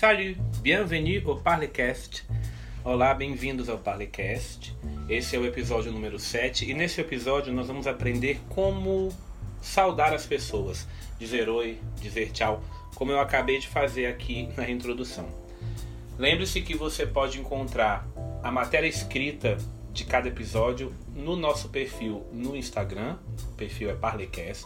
Salut, bienvenue au Parlecast. Olá, bem-vindos ao Parlecast. Esse é o episódio número 7 e nesse episódio nós vamos aprender como saudar as pessoas, dizer oi, dizer tchau, como eu acabei de fazer aqui na introdução. Lembre-se que você pode encontrar a matéria escrita de cada episódio no nosso perfil no Instagram, o perfil é Parlecast.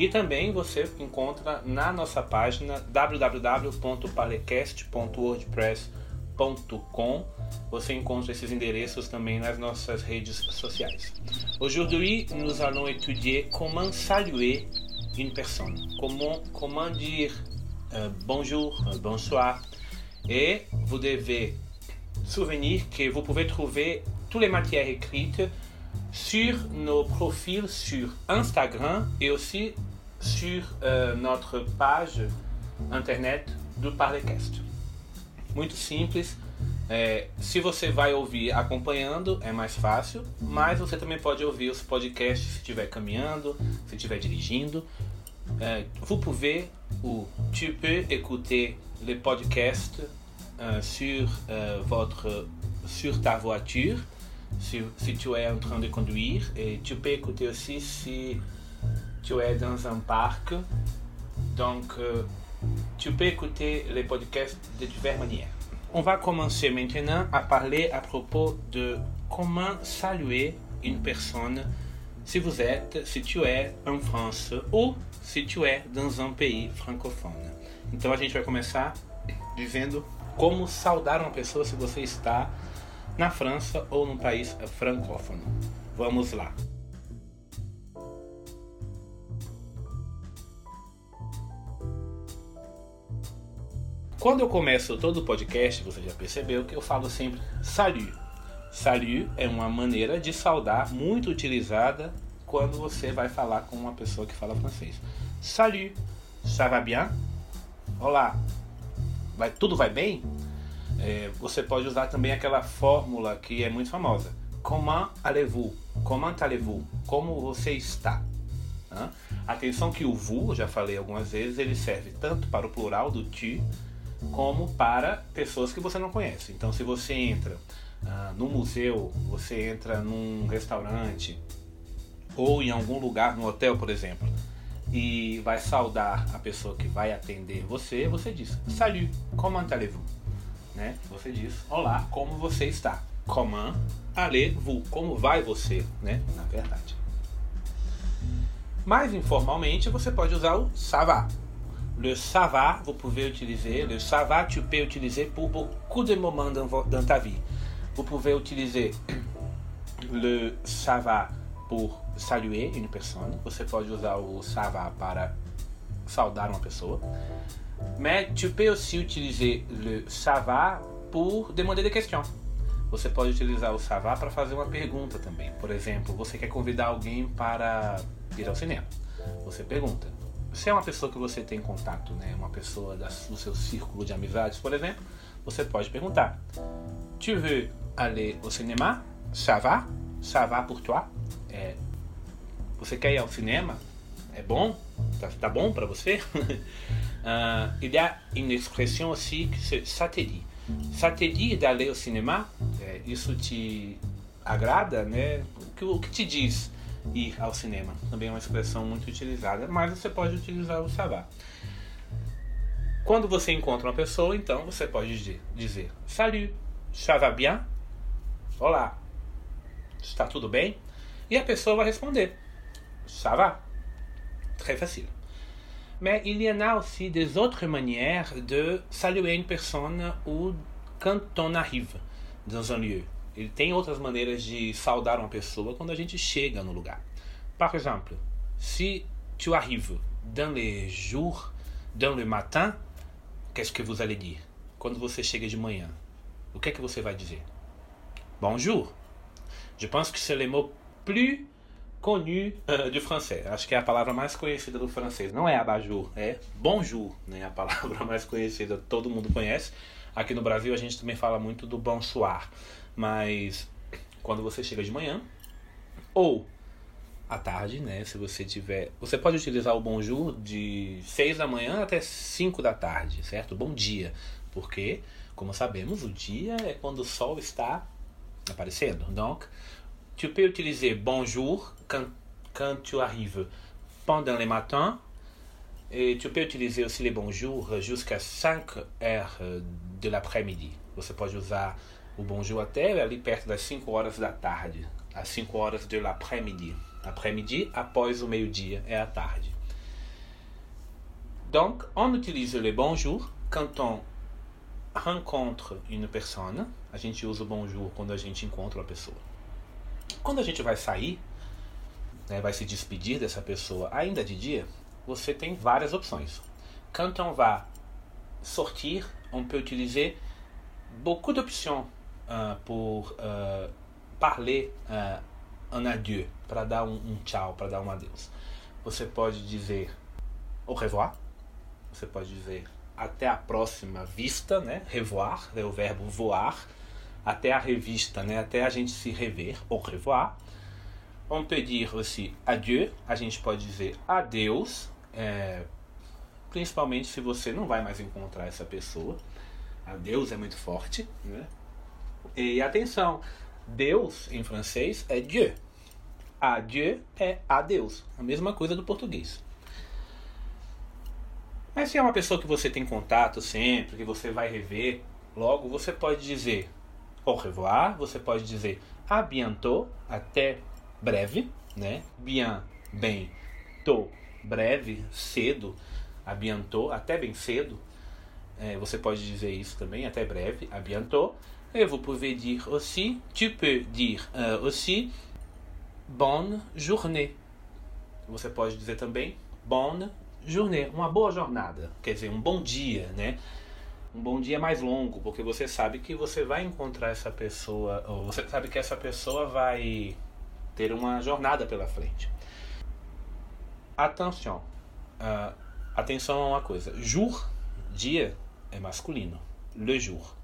E também você encontra na nossa página www.palecast.wordpress.com. Você encontra esses endereços também nas nossas redes sociais. Aujourd'hui, nous allons étudier comment saluer une personne. Comment, comment dire euh, bonjour, euh, bonsoir. Et vous devez souvenir que vous pouvez trouver toutes les matières écrites sur nos profils sur Instagram et aussi sur euh, notre page internet do Parlecast. Muito simples. É, se você vai ouvir acompanhando, é mais fácil, mas você também pode ouvir os podcasts se estiver caminhando, se estiver dirigindo. É, vous pouvez ou tu peux écouter les podcasts euh, sur euh, votre sur ta voiture si, si tu es en train de conduire et tu peux écouter aussi si tu es dans un parc. Donc, euh, tu peux écouter les podcasts de diverses manières. On va commencer maintenant à parler à propos de comment saluer une personne si vous êtes, si tu es en France ou se tu é dans un pays francophone. Então a gente vai começar dizendo como saudar uma pessoa se você está na França ou num país francófono. Vamos lá. Quando eu começo todo o podcast, você já percebeu que eu falo sempre salut. Salut é uma maneira de saudar muito utilizada quando você vai falar com uma pessoa que fala francês. Salut, ça va bien? Olá, vai, tudo vai bem? É, você pode usar também aquela fórmula que é muito famosa. Comment allez-vous? Comment allez-vous? Como você está? Hã? Atenção que o vous, já falei algumas vezes, ele serve tanto para o plural do tu, como para pessoas que você não conhece. Então, se você entra ah, no museu, você entra num restaurante ou em algum lugar, no hotel, por exemplo, e vai saudar a pessoa que vai atender você, você diz: Salut, comment allez-vous? Né? Você diz: Olá, como você está? Comment allez-vous? Como vai você, né? Na verdade. Mais informalmente, você pode usar o ça. Le va, vous pouvez utiliser. Le va, tu peux utiliser pour beaucoup de moments dans ta vie. Vous pouvez utiliser le va pour saluer une personne. Você pode usar o va para saudar uma pessoa. Mais tu peux aussi utiliser le va pour demander des questions. Você pode utilizar o va para fazer uma pergunta também. Por exemplo, você quer convidar alguém para ir ao cinema. Você pergunta: se é uma pessoa que você tem contato, né, uma pessoa do seu círculo de amizades, por exemplo, você pode perguntar: Tu veux aller au cinéma? Ça va? Ça va pour toi? É, você quer ir ao cinema? É bom? Tá, tá bom para você? uh, il y a une expression aussi que c'est ça te dit. Ça te dit d'aller au cinéma? É, isso te agrada, né? O que, o que te diz? Ir ao cinema. Também é uma expressão muito utilizada, mas você pode utilizar o sabá. Quando você encontra uma pessoa, então você pode dizer Salut, ça va bien? Olá, está tudo bem? E a pessoa vai responder Ça va. Très facile. Mais il y en a aussi des autres manières de saluer une personne ou quand on arrive dans un lieu. Ele tem outras maneiras de saudar uma pessoa quando a gente chega no lugar. Par exemple, si tu arrives dans les jours, dans le matin, qu'est-ce que vous allez dire? Quando você chega de manhã, o que é que você vai dizer? Bonjour. Je pense que c'est le mot plus connu uh, du français. Acho que é a palavra mais conhecida do francês. Não é abajur, é bonjour, né? A palavra mais conhecida, todo mundo conhece. Aqui no Brasil a gente também fala muito do bonsoir. Mas quando você chega de manhã ou à tarde, né? Se você tiver. Você pode utilizar o bonjour de 6 da manhã até 5 da tarde, certo? Bom dia. Porque, como sabemos, o dia é quando o sol está aparecendo. Donc, tu peux utiliser bonjour quand, quand tu arrives pendant le matin. Et tu peux utiliser aussi les bonjours jusqu'à 5 heures de l'après-midi. Você pode usar o bonjour até ali perto das 5 horas da tarde. Às 5 horas de l'après-midi. Après-midi, após o meio-dia, é a tarde. Donc, on utilise le bonjour quand on rencontre une personne. A gente usa o bonjour quando a gente encontra uma pessoa. Quando a gente vai sair, né, vai se despedir dessa pessoa ainda de dia, você tem várias opções. Quand on va sortir, on peut utiliser beaucoup d'options uh, pour uh, parler uh, un adieu, para dar um, um tchau, para dar um adeus. Você pode dizer au revoir, você pode dizer até a próxima vista, né? Revoir é o verbo voar, até a revista, né? Até a gente se rever, au revoir. On peut dire aussi adieu, a gente pode dizer adeus, é, principalmente se você não vai mais encontrar essa pessoa. Adeus é muito forte, né? E atenção, Deus em francês é Dieu. Adieu é adeus, a mesma coisa do português. Mas se é uma pessoa que você tem contato sempre, que você vai rever logo, você pode dizer au revoir, você pode dizer a bientôt, até breve, né? Bien, bem, to, breve, cedo, a bientôt, até bem cedo. É, você pode dizer isso também, até breve, a bientôt. Et vous dire aussi, tu peux dire uh, aussi bonne journée. Você pode dizer também bonne journée, uma boa jornada, quer dizer, um bom dia, né? Um bom dia mais longo, porque você sabe que você vai encontrar essa pessoa, ou você sabe que essa pessoa vai ter uma jornada pela frente. Atenção, uh, atenção a uma coisa: jour, dia, é masculino, le jour.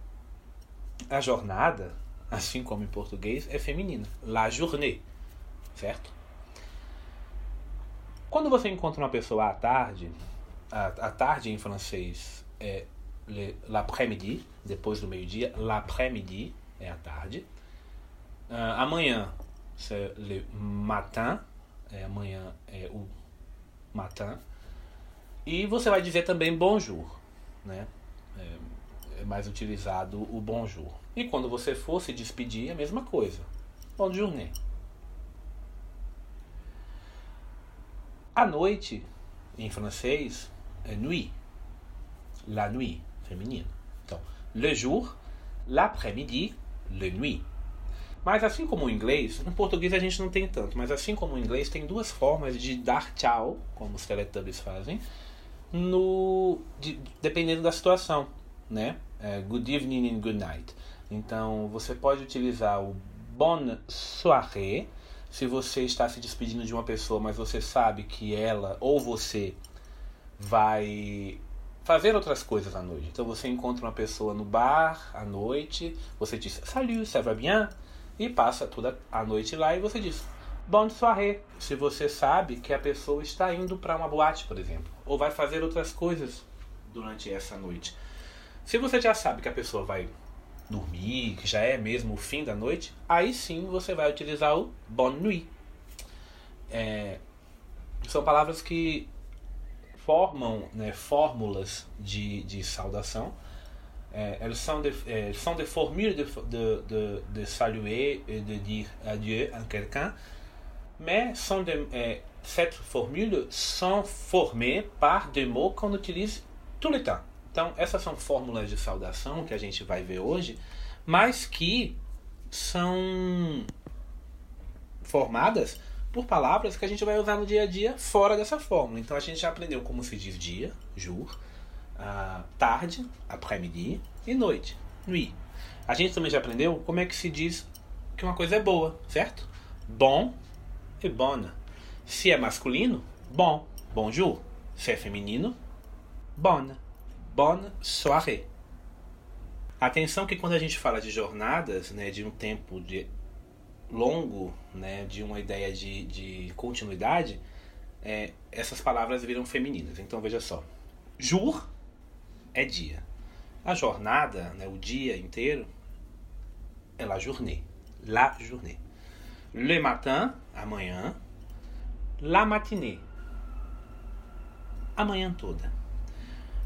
A jornada, assim como em português, é feminina, la journée, certo? Quando você encontra uma pessoa à tarde, à tarde em francês é l'après-midi, depois do meio-dia, l'après-midi é a tarde. Uh, amanhã, c'est le matin, é, amanhã é o matin. E você vai dizer também bonjour, né? Mais utilizado o bonjour. E quando você for se despedir, a mesma coisa. Bonjour, né? A noite, em francês, é nuit. La nuit, feminino. Então, le jour, l'après-midi, le nuit. Mas assim como o inglês, no português a gente não tem tanto, mas assim como o inglês tem duas formas de dar tchau, como os Teletubbies fazem, no de, dependendo da situação, né? É, good evening and good night. Então você pode utilizar o bonne soirée se você está se despedindo de uma pessoa, mas você sabe que ela ou você vai fazer outras coisas à noite. Então você encontra uma pessoa no bar à noite, você diz salut, ça va bien? E passa toda a noite lá e você diz bonne soirée. Se você sabe que a pessoa está indo para uma boate, por exemplo, ou vai fazer outras coisas durante essa noite. Se você já sabe que a pessoa vai dormir, que já é mesmo o fim da noite, aí sim você vai utilizar o bonne nuit. É, são palavras que formam né, fórmulas de, de saudação. É, elles sont des, é, sont formules de, de, de, de saluer et de dire adieu à quelqu'un, mais sont de, é, cette formule sont formées par des mots qu'on utilise tout le temps. Então, essas são fórmulas de saudação que a gente vai ver hoje, mas que são formadas por palavras que a gente vai usar no dia a dia fora dessa fórmula. Então, a gente já aprendeu como se diz dia, jour, uh, tarde, après-midi e noite, nuit. A gente também já aprendeu como é que se diz que uma coisa é boa, certo? Bom e bonne. Se é masculino, bom, bonjour. Se é feminino, bonne bonne soirée. Atenção que quando a gente fala de jornadas, né, de um tempo de longo, né, de uma ideia de, de continuidade, é, essas palavras viram femininas. Então veja só. Jour é dia. A jornada, né, o dia inteiro, é la journée. La journée. Le matin, amanhã. La matinée. Amanhã toda.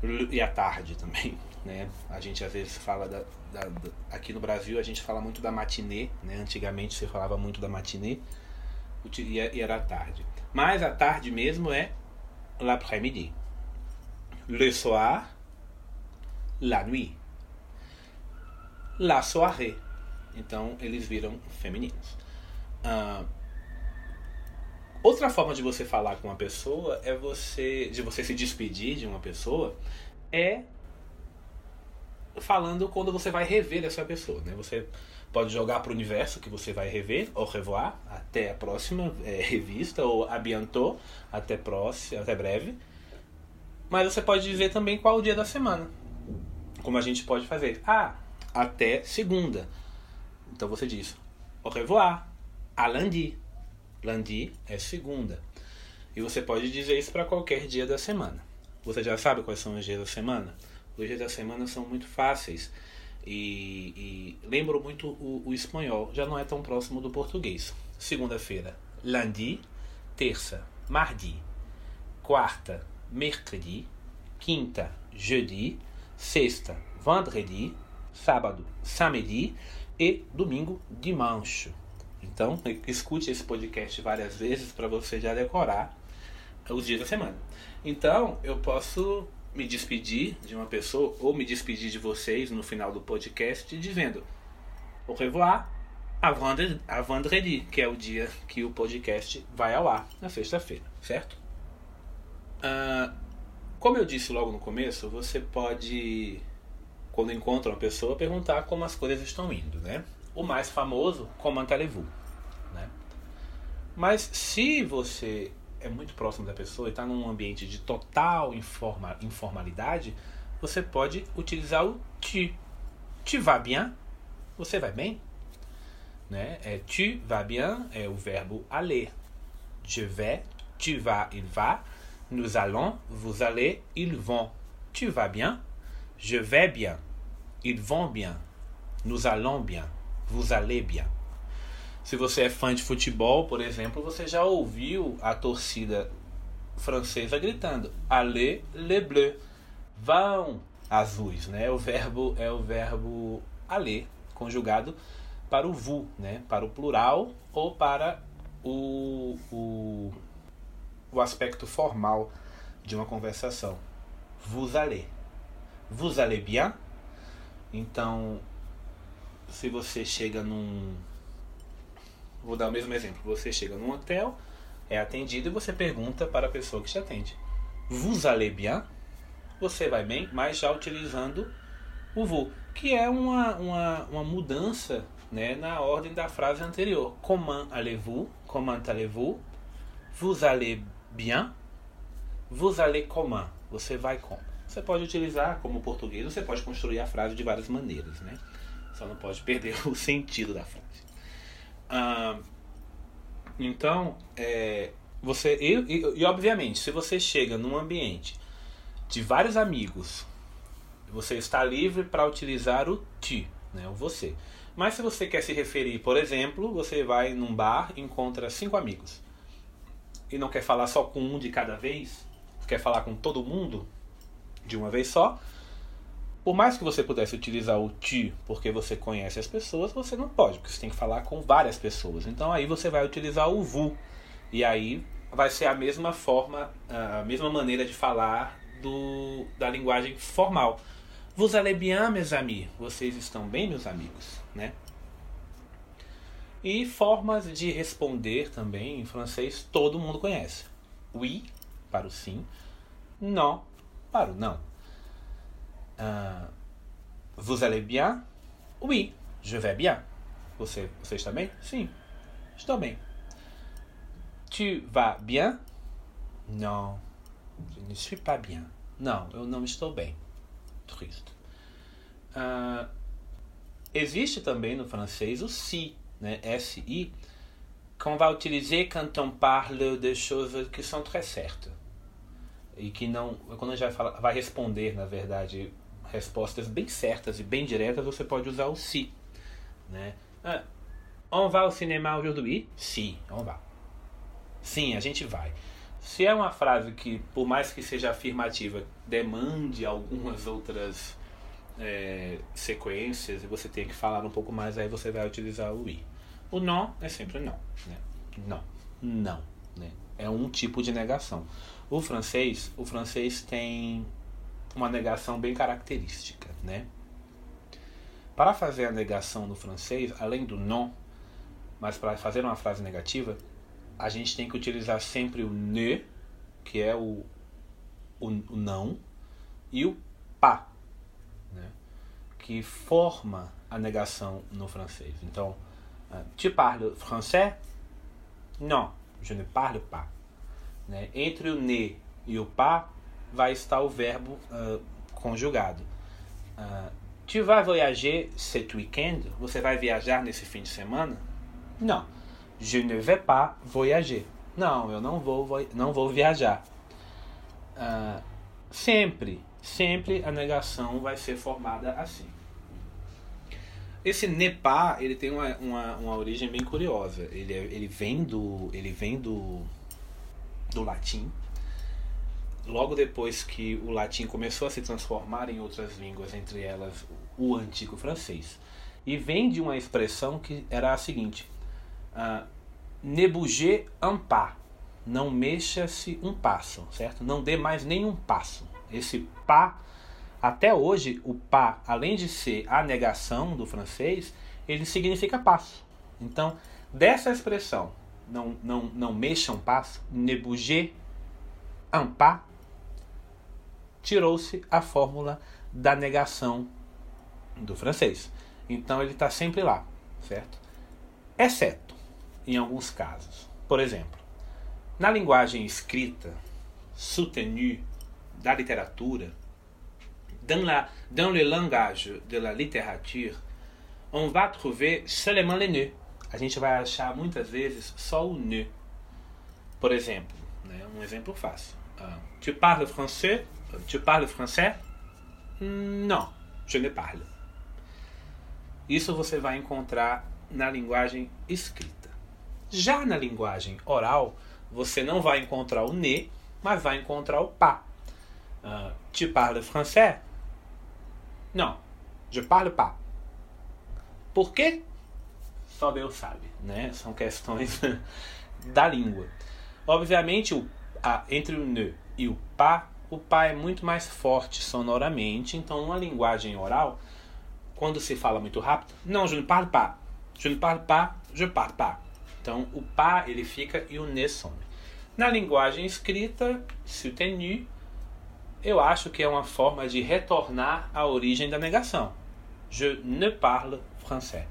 E à tarde também. Né? A gente às vezes fala da, da, da, aqui no Brasil a gente fala muito da matinê, né? Antigamente você falava muito da matinê e era à tarde. Mas a tarde mesmo é l'après-midi. Le soir, la nuit. La soirée. Então eles viram femininos. Outra forma de você falar com uma pessoa é você. de você se despedir de uma pessoa é falando quando você vai rever essa pessoa. Né? Você pode jogar para o universo que você vai rever, au revoir, até a próxima é, revista, ou a bientôt, até, próximo, até breve. Mas você pode dizer também qual o dia da semana. Como a gente pode fazer. Ah, até segunda. Então você diz au revoir, a lundi. Lundi é segunda. E você pode dizer isso para qualquer dia da semana. Você já sabe quais são os dias da semana? Os dias da semana são muito fáceis. E, e lembro muito o, o, espanhol, já não é tão próximo do português. Segunda-feira, lundi. Terça, mardi. Quarta, mercredi. Quinta, jeudi. Sexta, vendredi. Sábado, samedi. E domingo, dimanche. Então, escute esse podcast várias vezes para você já decorar os dias da semana. Então, eu posso me despedir de uma pessoa ou me despedir de vocês no final do podcast dizendo au revoir a vendredi, que é o dia que o podcast vai ao ar, na sexta-feira, certo? Uh, como eu disse logo no começo, você pode, quando encontra uma pessoa, perguntar como as coisas estão indo, né? O mais famoso, comment allez-vous? Mas se você é muito próximo da pessoa e está num ambiente de total informa, informalidade, você pode utilizar o tu. Tu vas bien? Você vai bem? Né? É, tu vas bien é o verbo aller. Je vais, tu vas, il va. Nous allons, vous allez, ils vont. Tu vas bien? Je vais bien. Ils vont bien. Nous allons bien. Vous allez bien. Se você é fã de futebol, por exemplo, você já ouviu a torcida francesa gritando Allez les bleus. Vão azuis, né? O verbo é o verbo aller conjugado para o vous, né? Para o plural ou para o, o, o aspecto formal de uma conversação. Vous allez. Vous allez bien? Então, se você chega num Vou dar o mesmo exemplo. Você chega num hotel, é atendido e você pergunta para a pessoa que te atende: Vous allez bien? Você vai bem, mas já utilizando o vous, que é uma, uma, uma mudança né, na ordem da frase anterior. Comment allez-vous? Comment allez-vous? Vous allez bien? Vous allez comment? Você vai como? Você pode utilizar como português, você pode construir a frase de várias maneiras, né? Só não pode perder o sentido da frase. Ah, então, é, você e, e, e, obviamente, se você chega num ambiente de vários amigos, você está livre para utilizar o ti, né, o você. Mas se você quer se referir, por exemplo, você vai num bar e encontra cinco amigos e não quer falar só com um de cada vez, quer falar com todo mundo de uma vez só, por mais que você pudesse utilizar o ti porque você conhece as pessoas, você não pode, porque você tem que falar com várias pessoas. Então aí você vai utilizar o vu. E aí vai ser a mesma forma, a mesma maneira de falar do, da linguagem formal. Vous allez bien, mes amis? Vocês estão bem, meus amigos? Né? E formas de responder também em francês todo mundo conhece. Oui, para o sim. Non, para o não. Uh, vous allez bien? Oui, je vais bien. Você, você está bem? Sim, estou bem. Tu vas bien? Non, je ne suis pas bien. Não, eu não estou bem. Triste. Uh, existe também no francês o si, né? S-I, qu'on va utiliser quand on parle de choses qui sont très certes. E que não. Quando a gente vai, falar, vai responder, na verdade, respostas bem certas e bem diretas, você pode usar o si. Né? Ah, on va au cinéma aujourd'hui? Si, on va. Sim, a gente vai. Se é uma frase que, por mais que seja afirmativa, demande algumas outras é, sequências e você tem que falar um pouco mais, aí você vai utilizar o i. O não é sempre não. Né? Não. Não. Né? É um tipo de negação. O francês, o francês tem uma negação bem característica, né? Para fazer a negação no francês, além do não, mas para fazer uma frase negativa, a gente tem que utilizar sempre o ne, que é o, o, o não, e o pas, né? que forma a negação no francês. Então, uh, tu parles français? Non, je ne parle pas. Né? Entre o ne e o pas vai estar o verbo uh, conjugado. Uh, tu vas voyager cet week-end? Você vai viajar nesse fim de semana? Não. Je ne vais pas voyager. Não, eu não vou, não vou viajar. Uh, sempre, sempre a negação vai ser formada assim. Esse Nepá, ele tem uma, uma, uma origem bem curiosa. Ele, é, ele vem do ele vem do, do latim. Logo depois que o latim começou a se transformar em outras línguas, entre elas o antigo francês. E vem de uma expressão que era a seguinte: uh, ne un pas. Não mexa-se um passo, certo? Não dê mais nenhum passo. Esse pas, até hoje, o pas, além de ser a negação do francês, ele significa passo. Então, dessa expressão, não, não, não mexa um passo, ne un pas, tirou-se a fórmula da negação do francês. Então ele está sempre lá, certo? Exceto em alguns casos. Por exemplo, na linguagem escrita, soutenue da literatura, dans, la, dans le langage de la littérature, on va trouver seulement le ne. A gente vai achar muitas vezes só o ne. Por exemplo, né, um exemplo fácil. Uh, tu parles français? Tu parles français? Não, je ne parle. Isso você vai encontrar na linguagem escrita. Já na linguagem oral, você não vai encontrar o ne, mas vai encontrar o pas. Uh, tu parles français? Não, je parle pas. Por quê? Só Deus sabe, né? São questões da língua. Obviamente, o, a, entre o ne e o pas, o pas é muito mais forte sonoramente, então numa linguagem oral, quando se fala muito rápido, não, je ne parle pas. Je ne parle pas, je parle pas. Então o pa ele fica e o ne some. Na linguagem escrita, se tenu, eu acho que é uma forma de retornar à origem da negação. Je ne parle français.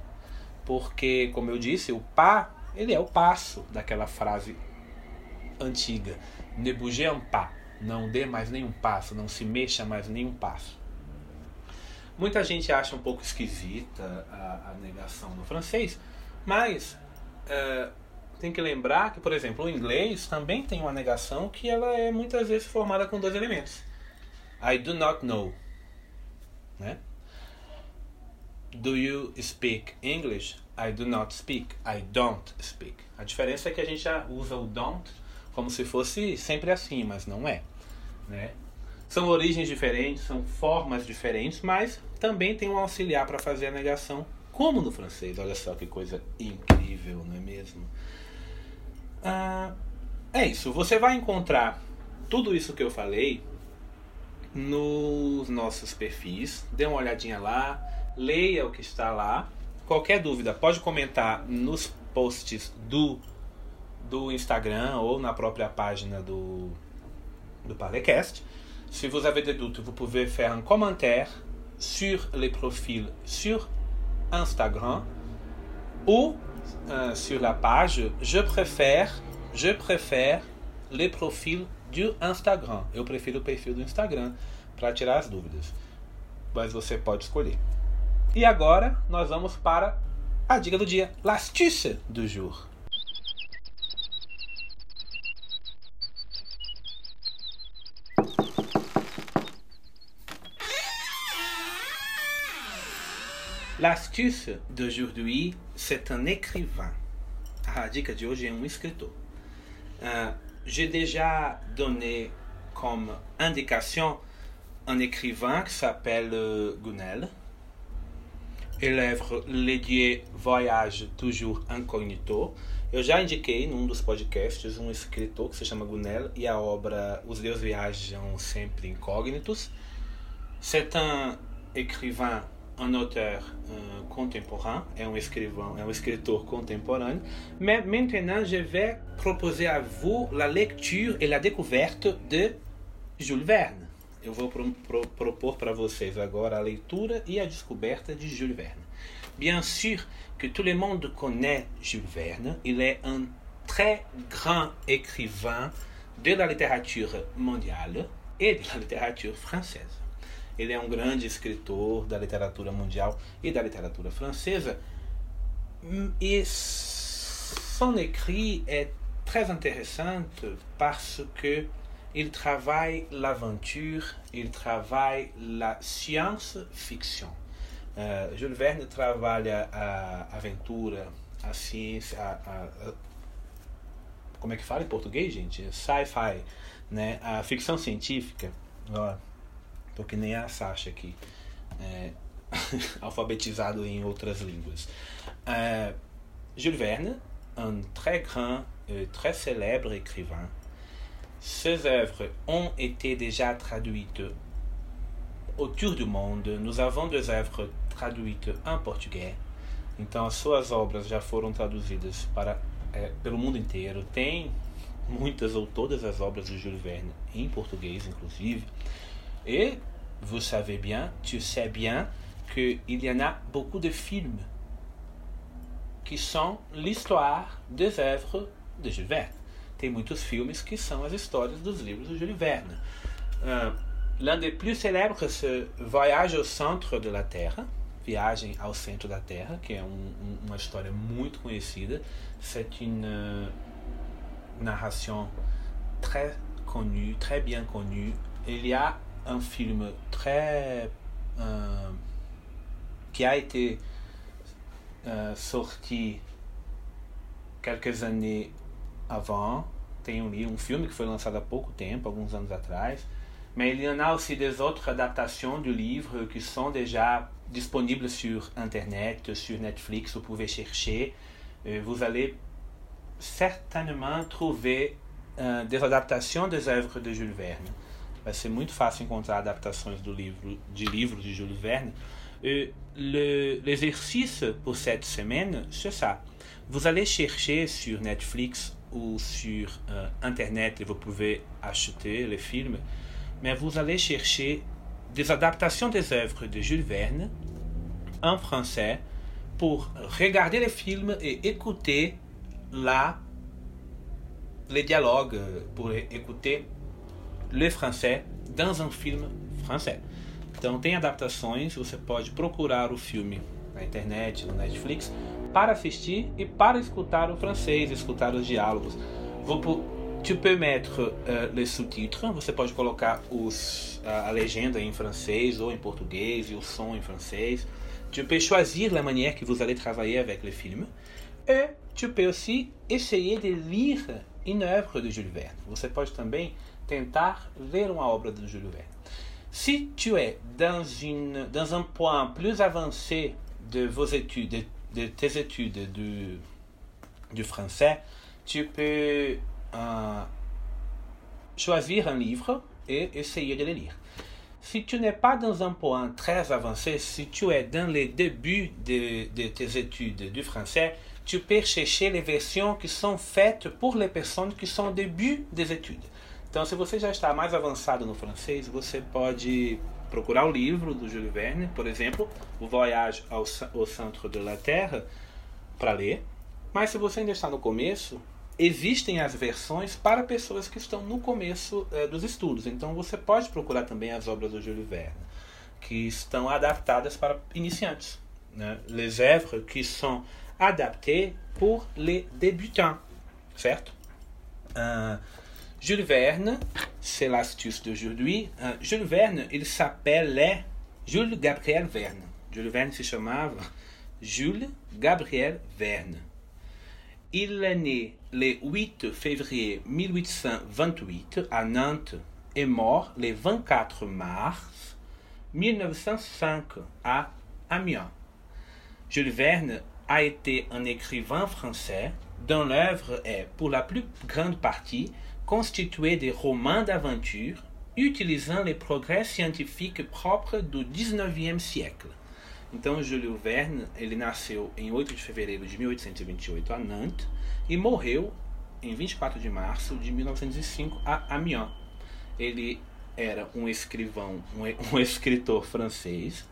Porque, como eu disse, o pas ele é o passo daquela frase antiga. Ne bougez un pas. Não dê mais nenhum passo, não se mexa mais nenhum passo. Muita gente acha um pouco esquisita a, a negação no francês, mas é, tem que lembrar que, por exemplo, o inglês também tem uma negação que ela é muitas vezes formada com dois elementos. I do not know. Né? Do you speak English? I do not speak. I don't speak. A diferença é que a gente já usa o don't como se fosse sempre assim, mas não é. Né? São origens diferentes, são formas diferentes, mas também tem um auxiliar para fazer a negação como no francês. Olha só que coisa incrível, não é mesmo? Ah, é isso. Você vai encontrar tudo isso que eu falei nos nossos perfis. Dê uma olhadinha lá, leia o que está lá. Qualquer dúvida, pode comentar nos posts do, do Instagram ou na própria página do, do Palecast. Si vous avez des doutes, vous pouvez faire un commentaire sur les profils sur Instagram ou euh, sur la page je préfère je préfère les profils do Instagram. Eu prefiro o perfil do Instagram para tirar as dúvidas. Mas você pode escolher. E agora nós vamos para a dica do dia, l'astuce du jour. L'astuce d'aujourd'hui, c'est un écrivain. A dica de hoje é um escritor. Uh, J'ai déjà donné comme indication un écrivain qui s'appelle euh, Gunel. Élève Lédier Voyage Toujours Incognito. Eu já indiquei num dos podcasts um escritor que se chama Gunel e a obra Os Deus Viajam Sempre Incógnitos. C'est un écrivain, un auteur euh, contemporain, é um escrivão, é um escritor contemporâneo. Mais maintenant, je vais proposer à vous la lecture et la découverte de Jules Verne. Eu vou pro, pro, propor para vocês agora a leitura e a descoberta de Jules Verne. Bien sûr que tout le monde connaît Jules Verne. Il est un très grand écrivain de la littérature mondiale et de la littérature française. Ele é um grande escritor da literatura mundial e da literatura francesa. E son écrit est très intéressant parce que il travaille l'aventure, il travaille la science-fiction. Uh, Jules Verne trabalha a aventura, a ciência, a, a, a, como é que fala em português, gente? Sci-fi, né? A ficção científica. Ó, Tô que nem a Sasha aqui. É, alfabetizado em outras línguas. Euh, Jules Verne, un très grand et très célèbre écrivain. Ses œuvres ont été déjà traduites autour du monde. Nous avons deux œuvres traduites em português. Então, as suas obras já foram traduzidas para é, pelo mundo inteiro. Tem muitas ou todas as obras de Jules Verne em português, inclusive. Et vous savez bien, tu sais bien qu'il y en a beaucoup de films qui sont l'histoire des œuvres de Jules Verne. Tem muitos filmes que são as histórias dos livros de Jules Verne. Uh, L'un des plus célèbres, c'est Voyage au centre de la Terre, Viagem ao centro da Terra, que é um, um, uma história. C'est une uh, narration très connue, très bien connue. Il y a un film très euh, qui a été euh, sorti quelques années avant. Tem um, um filme que foi lançado há pouco tempo, alguns anos atrás. Mais il y en a aussi des autres adaptations du livre qui sont déjà disponibles sur Internet, sur Netflix. Vous pouvez chercher. Euh, vous allez certainement trouver des adaptations des œuvres de Jules Verne. Vai ser muito fácil encontrar adaptações do livro, de livros de Jules Verne. Et l'exercice pour cette semaine, c'est ça. Vous allez chercher sur Netflix ou sur euh, Internet et vous pouvez acheter les films, mais vous allez chercher des adaptations des œuvres de Jules Verne en français pour regarder les films et écouter là les dialogues, pour écouter le français dans un film français. Então tem adaptações, você pode procurar o filme na internet, no Netflix, para assistir e para escutar o francês, escutar os diálogos. Tu peux mettre uh, sous-titres, você pode colocar os, a, a legenda em francês ou em português e o som em francês. Tu peux choisir la manière que vous allez travailler avec le film. Et tu peux aussi essayer de lire une œuvre de Jules Verne. Você pode também tentar ler uma obra de Jules Verne. Si tu es dans, une, dans un point plus avancé de vos études, de, de tes études du, du français, tu peux euh, choisir un livre et essayer de le lire. Si tu n'es pas dans un point très avancé, si tu es dans les débuts de, de tes études du français, tu peux chercher les versions qui sont faites pour les personnes qui sont au début des études. Então, se você já está mais avançado no francês, você pode procurar o livro do Júlio Verne, por exemplo, O Voyage ao, au Centre de la Terre, para ler. Mas se você ainda está no começo, existem as versões para pessoas que estão no começo eh, dos estudos. Então, você pode procurar também as obras do Júlio Verne, que estão adaptadas para iniciantes. Né? Les œuvres qui sont adaptées pour les débutants, certo? Uh, Jules Verne, c'est l'astuce d'aujourd'hui. Uh, Jules Verne, il s'appelle Jules Gabriel Verne. Jules Verne se chamava Jules Gabriel Verne. Il est né le 8 février 1828 à Nantes et mort le 24 mars 1905 à Amiens. Jules Verne a été un écrivain français dont l'œuvre est, pour la plus grande partie, constituée de romans d'aventure utilisant les progrès scientifiques propres do 19e século. Então, Júlio Verne, ele nasceu em 8 de fevereiro de 1828 a Nantes e morreu em 24 de março de 1905 a Amiens. Ele era um escrivão, um, um escritor francês,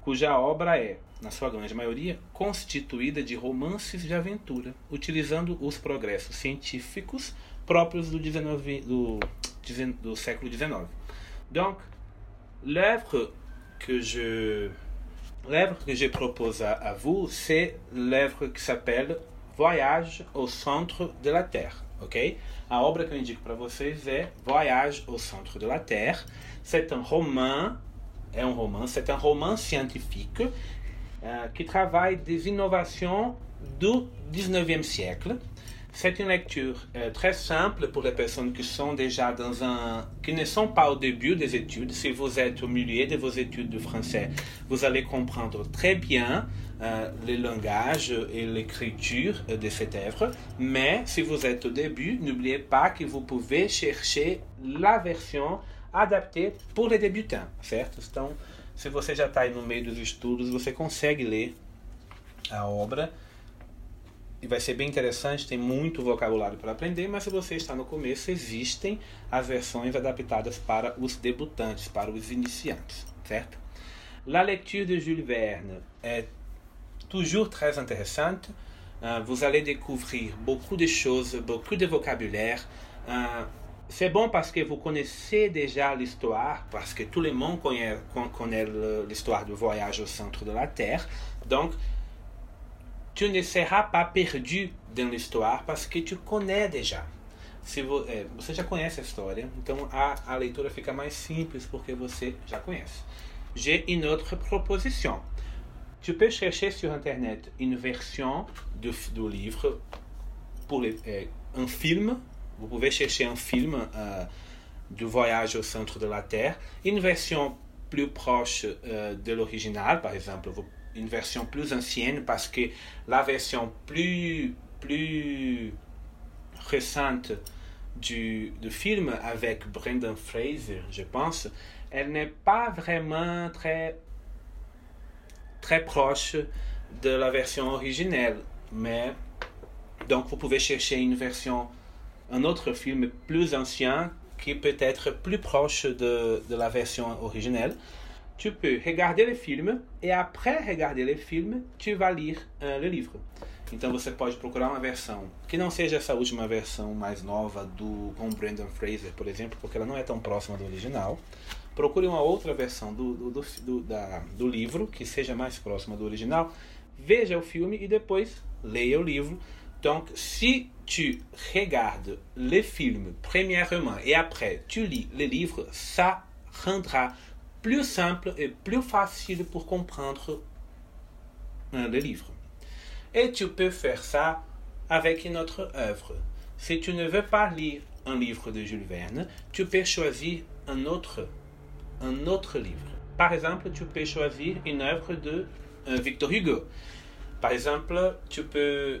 cuja obra é, na sua grande maioria, constituída de romances de aventura, utilizando os progressos científicos próprios do, 19, do, do século XIX. Donc, l'œuvre que je l'œuvre que je propose à, à vous, c'est l'œuvre qui s'appelle Voyage au centre de la Terre, ok? A obra que eu indico para vocês é Voyage au centre de la Terre. C'est un roman, é um roman, c'est un roman scientifique uh, qui travaille des innovations du 19e siècle C'est une lecture euh, très simple pour les personnes qui ne sont pas au début des études. Si vous êtes au milieu de vos études de français, vous allez comprendre très bien euh, le langage et l'écriture de cette œuvre. Mais si vous êtes au début, n'oubliez pas que vous pouvez chercher la version adaptée pour les débutants, certo? Então, se você já está aí no meio dos estudos, você consegue ler a e vai ser bem interessante, tem muito vocabulário para aprender, mas se você está no começo, existem as versões adaptadas para os debutantes, para os iniciantes, certo? La lecture de Jules Verne est toujours très intéressante. Uh, vous allez découvrir beaucoup de choses, beaucoup de vocabulaire. Uh, c'est bon parce que vous connaissez déjà l'histoire, parce que tout le monde connaît, connaît l'histoire du voyage au centre de la Terre. Donc, tu ne seras pas perdu dans l'histoire parce que tu connais déjà. Se vo, é, você já conhece a história, então a, a leitura fica mais simples porque você já conhece. J'ai une autre proposition. Tu peux chercher sur Internet une version du, du livre pour les, é, un film. Vous pouvez chercher un film uh, du voyage au centre de la Terre. Une version plus proche uh, de l'original, par exemple, vous une version plus ancienne parce que la version plus, plus récente du, du film avec Brendan Fraser, je pense, elle n'est pas vraiment très, très proche de la version originelle. Mais donc vous pouvez chercher une version, un autre film plus ancien qui peut être plus proche de, de la version originelle. Tu peux regarder le film e après regarder le film, tu vas lire le livre. Então você pode procurar uma versão que não seja essa última versão mais nova do com Brandon Fraser, por exemplo, porque ela não é tão próxima do original. Procure uma outra versão do, do, do, do, da, do livro que seja mais próxima do original. Veja o filme e depois leia o livro. Donc, si tu regardes le film premièrement et après tu lis le livre, ça rendra plus simple et plus facile pour comprendre euh, le livre. Et tu peux faire ça avec une autre œuvre. Si tu ne veux pas lire un livre de Jules Verne, tu peux choisir un autre, un autre livre. Par exemple, tu peux choisir une œuvre de euh, Victor Hugo. Par exemple, tu peux,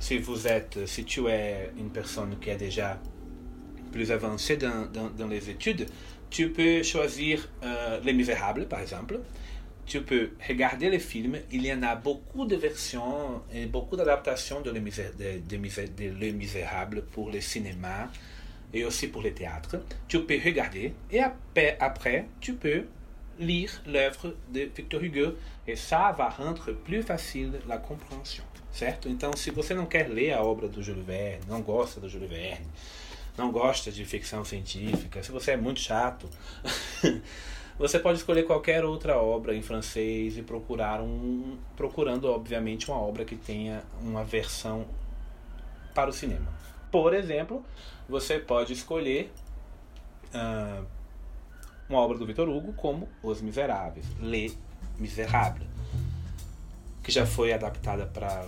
si vous êtes, si tu es une personne qui est déjà plus avancée dans, dans les études, tu peux choisir euh, Les Misérables, par exemple. Tu peux regarder les films. Il y en a beaucoup de versions et beaucoup d'adaptations de, de, Les Misérables pour le cinéma et aussi pour le théâtre. Tu peux regarder et après, après tu peux lire l'œuvre de Victor Hugo et ça va rendre plus facile la compréhension, certo? Então, se você não quer ler a obra do Júlio Verne, não gosta do Júlio Verne, não gosta de ficção científica, se você é muito chato, você pode escolher qualquer outra obra em francês e procurar um, procurando obviamente uma obra que tenha uma versão para o cinema. Por exemplo, você pode escolher uh, uma obra do Victor Hugo como Os Miseráveis, Les Misérables, que já foi adaptada para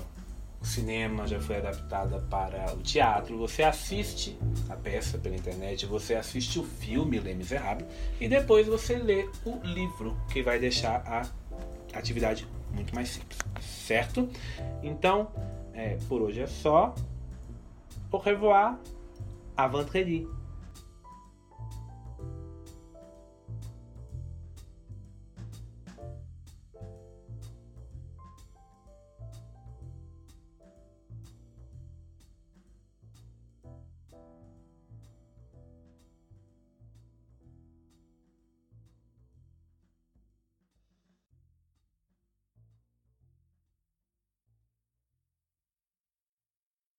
o cinema, já foi adaptada para o teatro. Você assiste a peça pela internet, você assiste o filme Les Miserables e depois você lê o livro, que vai deixar a atividade muito mais simples, certo? Então, é, por hoje é só. Au revoir, à vendredi.